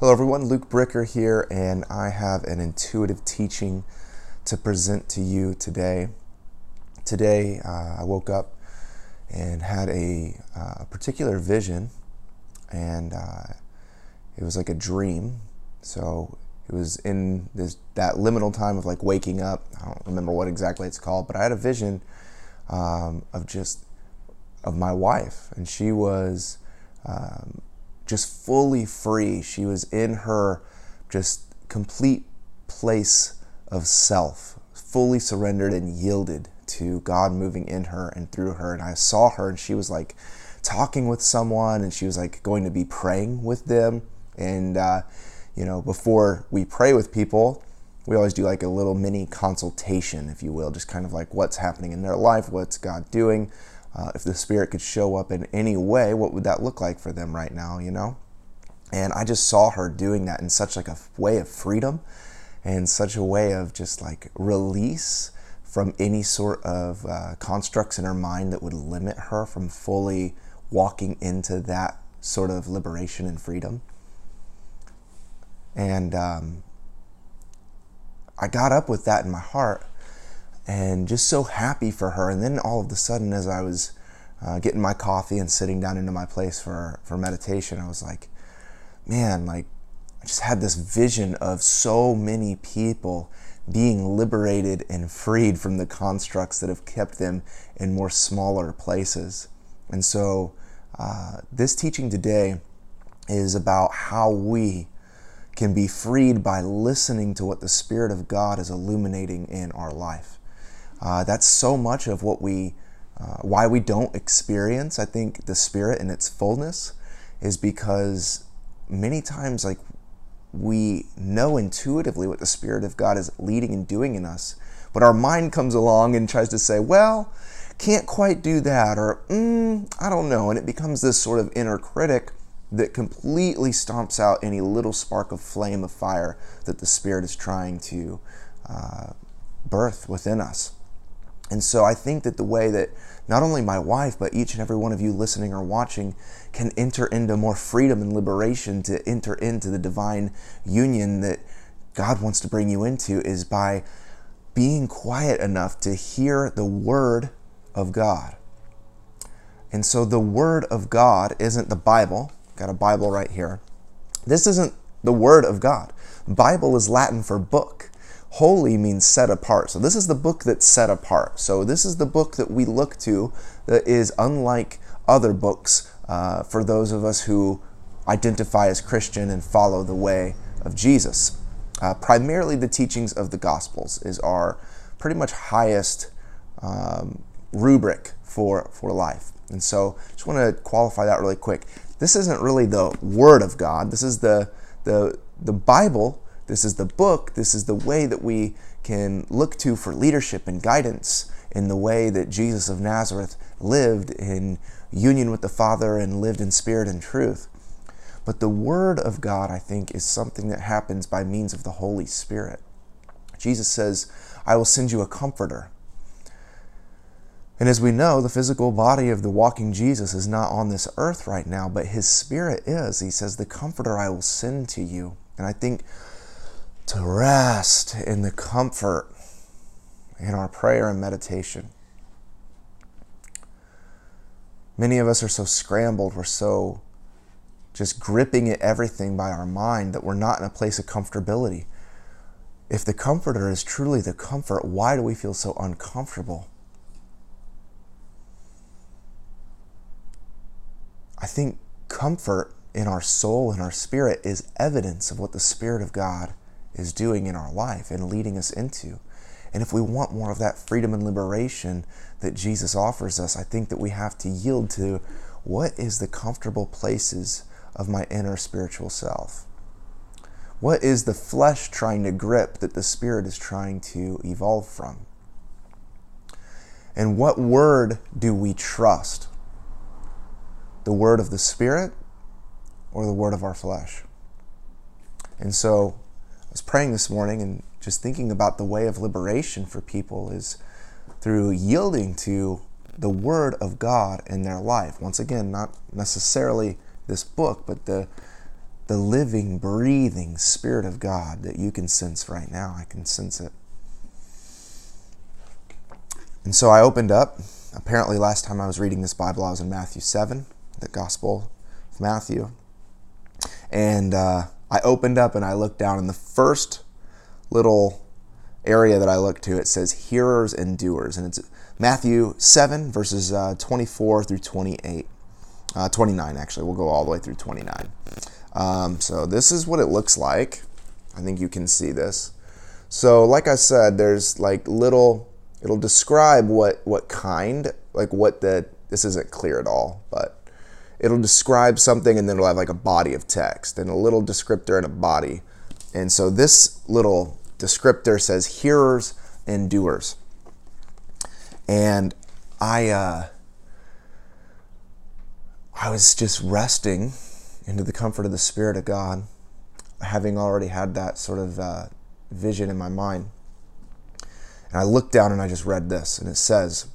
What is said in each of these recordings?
Hello, everyone. Luke Bricker here, and I have an intuitive teaching to present to you today. Today, uh, I woke up and had a uh, particular vision, and uh, it was like a dream. So it was in this that liminal time of like waking up. I don't remember what exactly it's called, but I had a vision um, of just of my wife, and she was. Um, just fully free. She was in her just complete place of self, fully surrendered and yielded to God moving in her and through her. And I saw her, and she was like talking with someone, and she was like going to be praying with them. And, uh, you know, before we pray with people, we always do like a little mini consultation, if you will, just kind of like what's happening in their life, what's God doing, uh, if the Spirit could show up in any way, what would that look like for them right now, you know? And I just saw her doing that in such like a way of freedom and such a way of just like release from any sort of uh, constructs in her mind that would limit her from fully walking into that sort of liberation and freedom. And um, I got up with that in my heart and just so happy for her. And then all of a sudden, as I was uh, getting my coffee and sitting down into my place for, for meditation, I was like, man, like, I just had this vision of so many people being liberated and freed from the constructs that have kept them in more smaller places. And so, uh, this teaching today is about how we can be freed by listening to what the Spirit of God is illuminating in our life. Uh, that's so much of what we, uh, why we don't experience, I think, the Spirit in its fullness is because many times, like, we know intuitively what the Spirit of God is leading and doing in us, but our mind comes along and tries to say, well, can't quite do that, or mm, I don't know. And it becomes this sort of inner critic that completely stomps out any little spark of flame of fire that the Spirit is trying to uh, birth within us. And so I think that the way that not only my wife, but each and every one of you listening or watching can enter into more freedom and liberation to enter into the divine union that God wants to bring you into is by being quiet enough to hear the Word of God. And so the Word of God isn't the Bible. Got a Bible right here. This isn't the Word of God. Bible is Latin for book. Holy means set apart. So this is the book that's set apart. So this is the book that we look to that is unlike other books uh, for those of us who identify as Christian and follow the way of Jesus. Uh, primarily, the teachings of the Gospels is our pretty much highest um, rubric for for life. And so, just want to qualify that really quick. This isn't really the Word of God. This is the the the Bible this is the book, this is the way that we can look to for leadership and guidance in the way that Jesus of Nazareth lived in union with the Father and lived in spirit and truth. But the Word of God, I think, is something that happens by means of the Holy Spirit. Jesus says, I will send you a comforter. And as we know, the physical body of the walking Jesus is not on this earth right now, but his spirit is. He says, The comforter I will send to you. And I think to rest in the comfort in our prayer and meditation. Many of us are so scrambled, we're so just gripping at everything by our mind that we're not in a place of comfortability. If the comforter is truly the comfort, why do we feel so uncomfortable? I think comfort in our soul and our spirit is evidence of what the Spirit of God is doing in our life and leading us into. And if we want more of that freedom and liberation that Jesus offers us, I think that we have to yield to what is the comfortable places of my inner spiritual self? What is the flesh trying to grip that the spirit is trying to evolve from? And what word do we trust? The word of the spirit or the word of our flesh? And so I was praying this morning and just thinking about the way of liberation for people is through yielding to the Word of God in their life. Once again, not necessarily this book, but the the living, breathing Spirit of God that you can sense right now. I can sense it. And so I opened up. Apparently, last time I was reading this Bible, I was in Matthew 7, the Gospel of Matthew. And uh, I opened up and I looked down, and the first little area that I looked to, it says hearers and doers. And it's Matthew 7, verses uh, 24 through 28. Uh, 29, actually. We'll go all the way through 29. Um, so this is what it looks like. I think you can see this. So, like I said, there's like little it'll describe what what kind like what the this isn't clear at all but it'll describe something and then it'll have like a body of text and a little descriptor and a body. And so this little descriptor says hearers and doers. And i uh i was just resting into the comfort of the spirit of god having already had that sort of uh, vision in my mind. And I looked down and I just read this, and it says,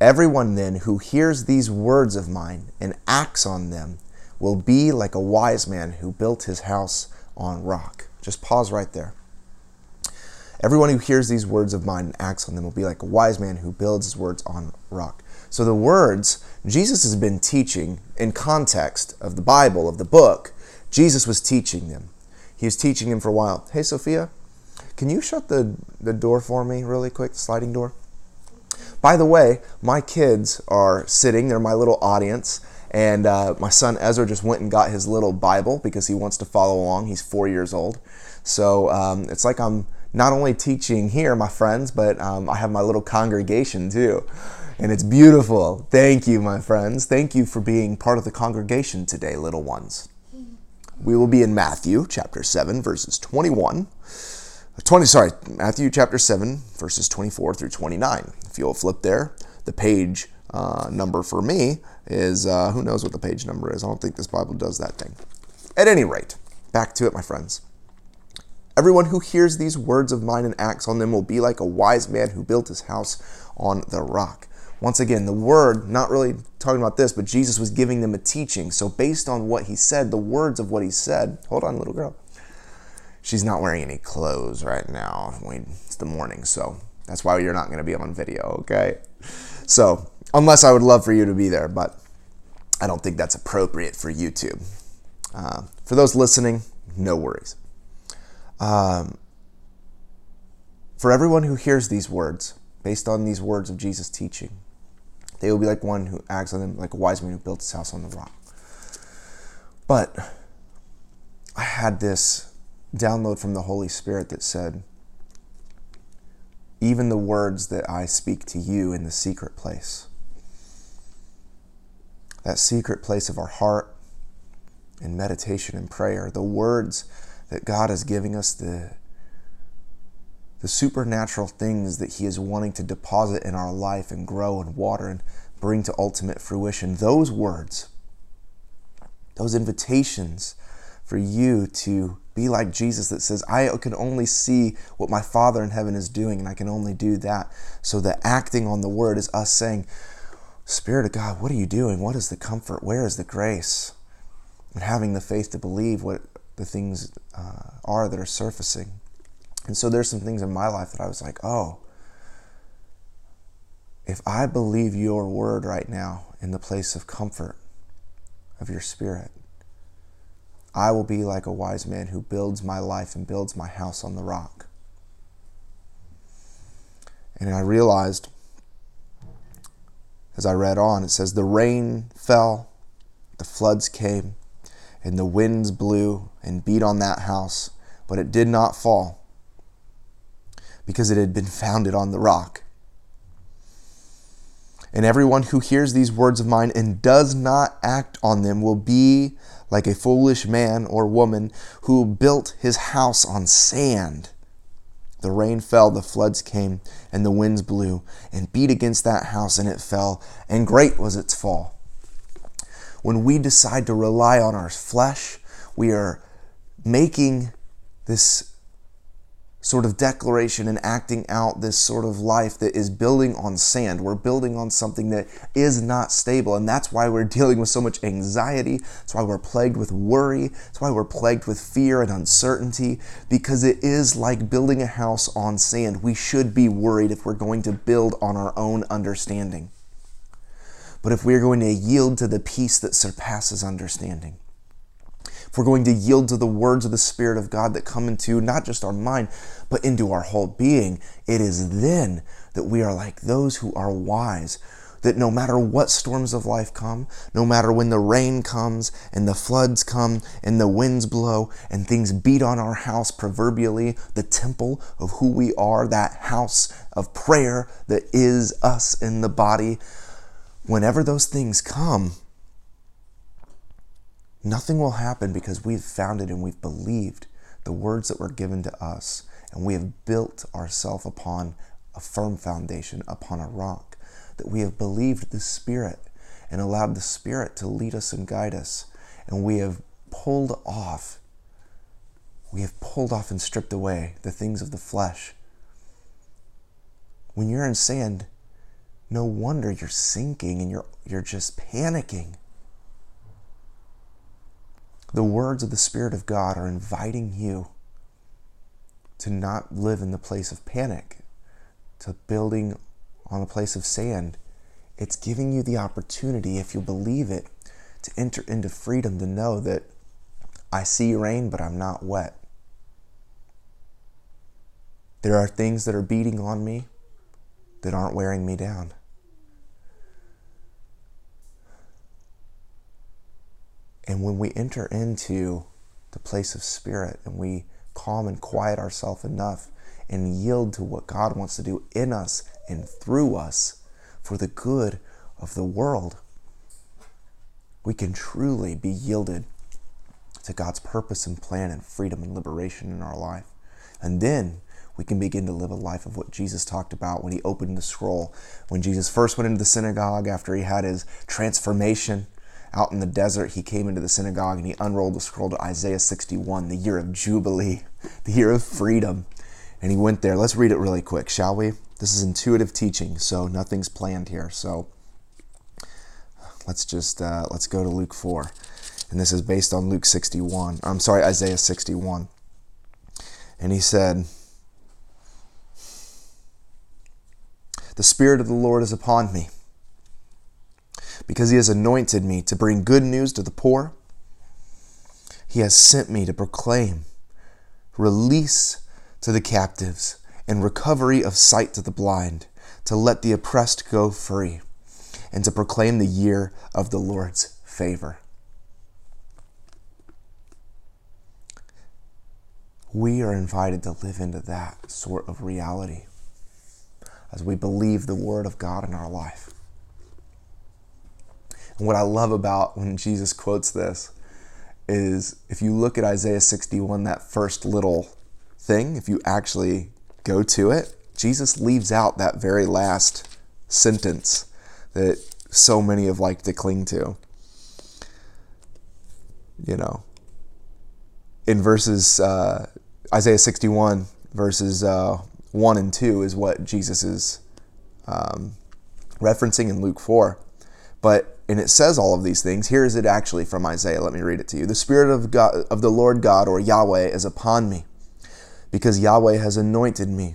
Everyone then who hears these words of mine and acts on them will be like a wise man who built his house on rock. Just pause right there. Everyone who hears these words of mine and acts on them will be like a wise man who builds his words on rock. So the words Jesus has been teaching in context of the Bible, of the book, Jesus was teaching them. He was teaching them for a while. Hey, Sophia, can you shut the, the door for me really quick, the sliding door? By the way, my kids are sitting, they're my little audience, and uh, my son Ezra just went and got his little Bible because he wants to follow along. He's four years old. So um, it's like I'm not only teaching here, my friends, but um, I have my little congregation too. And it's beautiful. Thank you, my friends. Thank you for being part of the congregation today, little ones. We will be in Matthew chapter 7, verses 21 20 sorry matthew chapter 7 verses 24 through 29 if you'll flip there the page uh, number for me is uh, who knows what the page number is. I don't think this bible does that thing. At any rate back to it my friends. Everyone who hears these words of mine and acts on them will be like a wise man who built his house on the rock. Once again the word not really talking about this but jesus was giving them a teaching. So based on what he said the words of what he said hold on little girl she's not wearing any clothes right now. It's the morning, so that's why you're not going to be on video, okay? So, unless I would love for you to be there, but I don't think that's appropriate for YouTube. Uh, for those listening, no worries. Um, for everyone who hears these words, based on these words of Jesus' teaching, they will be like one who acts on them like a wise man who built his house on the rock. But I had this download from the Holy Spirit that said, Even the words that I speak to you in the secret place, that secret place of our heart in meditation and prayer, the words that God is giving us, the, the supernatural things that He is wanting to deposit in our life and grow and water and bring to ultimate fruition, those words, those invitations for you to be like Jesus that says, I can only see what my Father in heaven is doing, and I can only do that. So the acting on the word is us saying, Spirit of God, what are you doing? What is the comfort? Where is the grace? And having the faith to believe what the things uh, are that are surfacing. And so there's some things in my life that I was like, oh, if I believe your word right now in the place of comfort of your spirit, I will be like a wise man who builds my life and builds my house on the rock. And I realized as I read on, it says, The rain fell, the floods came, and the winds blew and beat on that house, but it did not fall because it had been founded on the rock. And everyone who hears these words of mine and does not act on them will be like a foolish man or woman who built his house on sand. The rain fell, the floods came, and the winds blew and beat against that house, and it fell, and great was its fall. When we decide to rely on our flesh, we are making this sort of declaration and acting out this sort of life that is building on sand. We're building on something that is not stable. And that's why we're dealing with so much anxiety. That's why we're plagued with worry. That's why we're plagued with fear and uncertainty, because it is like building a house on sand. We should be worried if we're going to build on our own understanding. But if we're going to yield to the peace that surpasses understanding, we're going to yield to the words of the Spirit of God that come into not just our mind, but into our whole being, it is then that we are like those who are wise. That no matter what storms of life come, no matter when the rain comes and the floods come and the winds blow and things beat on our house, proverbially, the temple of who we are, that house of prayer that is us in the body, whenever those things come, Nothing will happen because we've found it and we've believed the words that were given to us, and we have built ourselves upon a firm foundation, upon a rock, that we have believed the Spirit and allowed the Spirit to lead us and guide us, and we have pulled off, we have pulled off and stripped away the things of the flesh. When you're in sand, no wonder you're sinking and you're, you're just panicking the words of the Spirit of God are inviting you to not live in the place of panic, to building on a place of sand. It's giving you the opportunity, if you believe it, to enter into freedom to know that I see rain, but I'm not wet. There are things that are beating on me that aren't wearing me down. And when we enter into the place of spirit and we calm and quiet ourselves enough and yield to what God wants to do in us and through us for the good of the world, we can truly be yielded to God's purpose and plan and freedom and liberation in our life. And then we can begin to live a life of what Jesus talked about when he opened the scroll. When Jesus first went into the synagogue after he had his transformation out in the desert, he came into the synagogue and he unrolled the scroll to Isaiah 61, the year of Jubilee, the year of freedom. And he went there. Let's read it really quick, shall we? This is intuitive teaching, so nothing's planned here. So let's just uh, let's go to Luke 4. And this is based on Luke 61. I'm sorry, Isaiah 61. And he said, The Spirit of the Lord is upon me because he has anointed me to bring good news to the poor. He has sent me to proclaim release to the captives and recovery of sight to the blind, to let the oppressed go free, and to proclaim the year of the Lord's favor. We are invited to live into that sort of reality as we believe the Word of God in our life. And what I love about when Jesus quotes this is if you look at Isaiah 61, that first little thing, if you actually go to it, Jesus leaves out that very last sentence that so many have liked to cling to. You know, in verses, uh, Isaiah 61, verses uh, 1 and 2 is what Jesus is um, referencing in Luke 4. But and it says all of these things. Here is it actually from Isaiah. Let me read it to you. The Spirit of God of the Lord God or Yahweh is upon me, because Yahweh has anointed me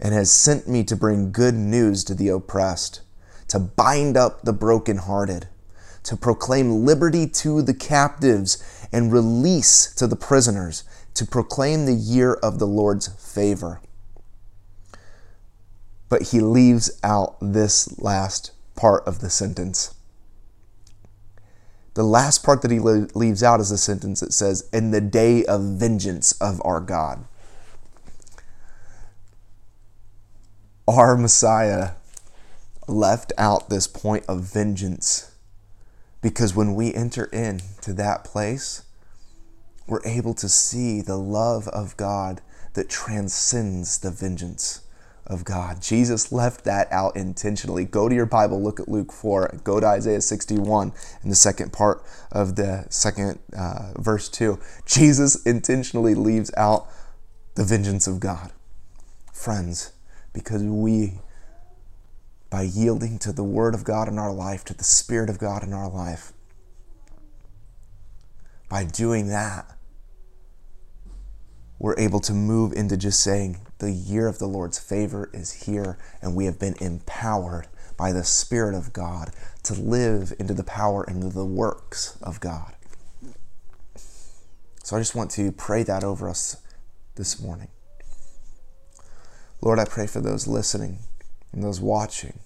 and has sent me to bring good news to the oppressed, to bind up the brokenhearted, to proclaim liberty to the captives and release to the prisoners, to proclaim the year of the Lord's favor. But he leaves out this last part of the sentence. The last part that he leaves out is a sentence that says, In the day of vengeance of our God. Our Messiah left out this point of vengeance because when we enter into that place, we're able to see the love of God that transcends the vengeance of God. Jesus left that out intentionally. Go to your Bible, look at Luke 4, go to Isaiah 61 in the second part of the second uh, verse 2. Jesus intentionally leaves out the vengeance of God. Friends, because we, by yielding to the Word of God in our life, to the Spirit of God in our life, by doing that, we're able to move into just saying, the year of the Lord's favor is here, and we have been empowered by the Spirit of God to live into the power and the works of God. So I just want to pray that over us this morning. Lord, I pray for those listening and those watching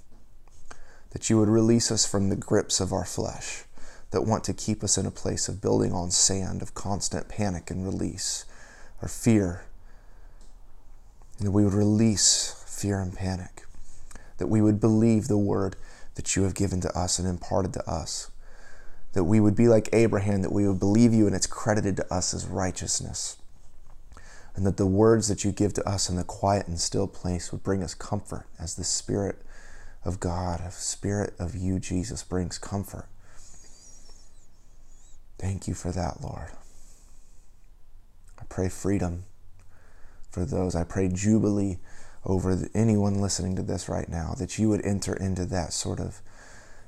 that you would release us from the grips of our flesh that want to keep us in a place of building on sand, of constant panic and release, or fear. And that we would release fear and panic, that we would believe the word that you have given to us and imparted to us, that we would be like Abraham, that we would believe you and it's credited to us as righteousness, and that the words that you give to us in the quiet and still place would bring us comfort as the Spirit of God, a Spirit of you, Jesus, brings comfort. Thank you for that, Lord. I pray freedom for those. I pray jubilee over anyone listening to this right now, that you would enter into that sort of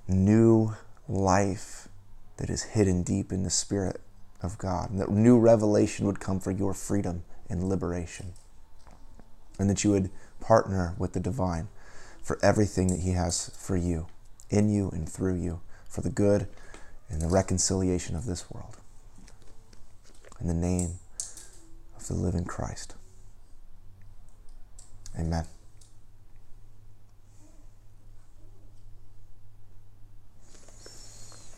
new life that is hidden deep in the Spirit of God, and that new revelation would come for your freedom and liberation, and that you would partner with the divine for everything that He has for you, in you, and through you, for the good and the reconciliation of this world. In the name of the living Christ. Amen.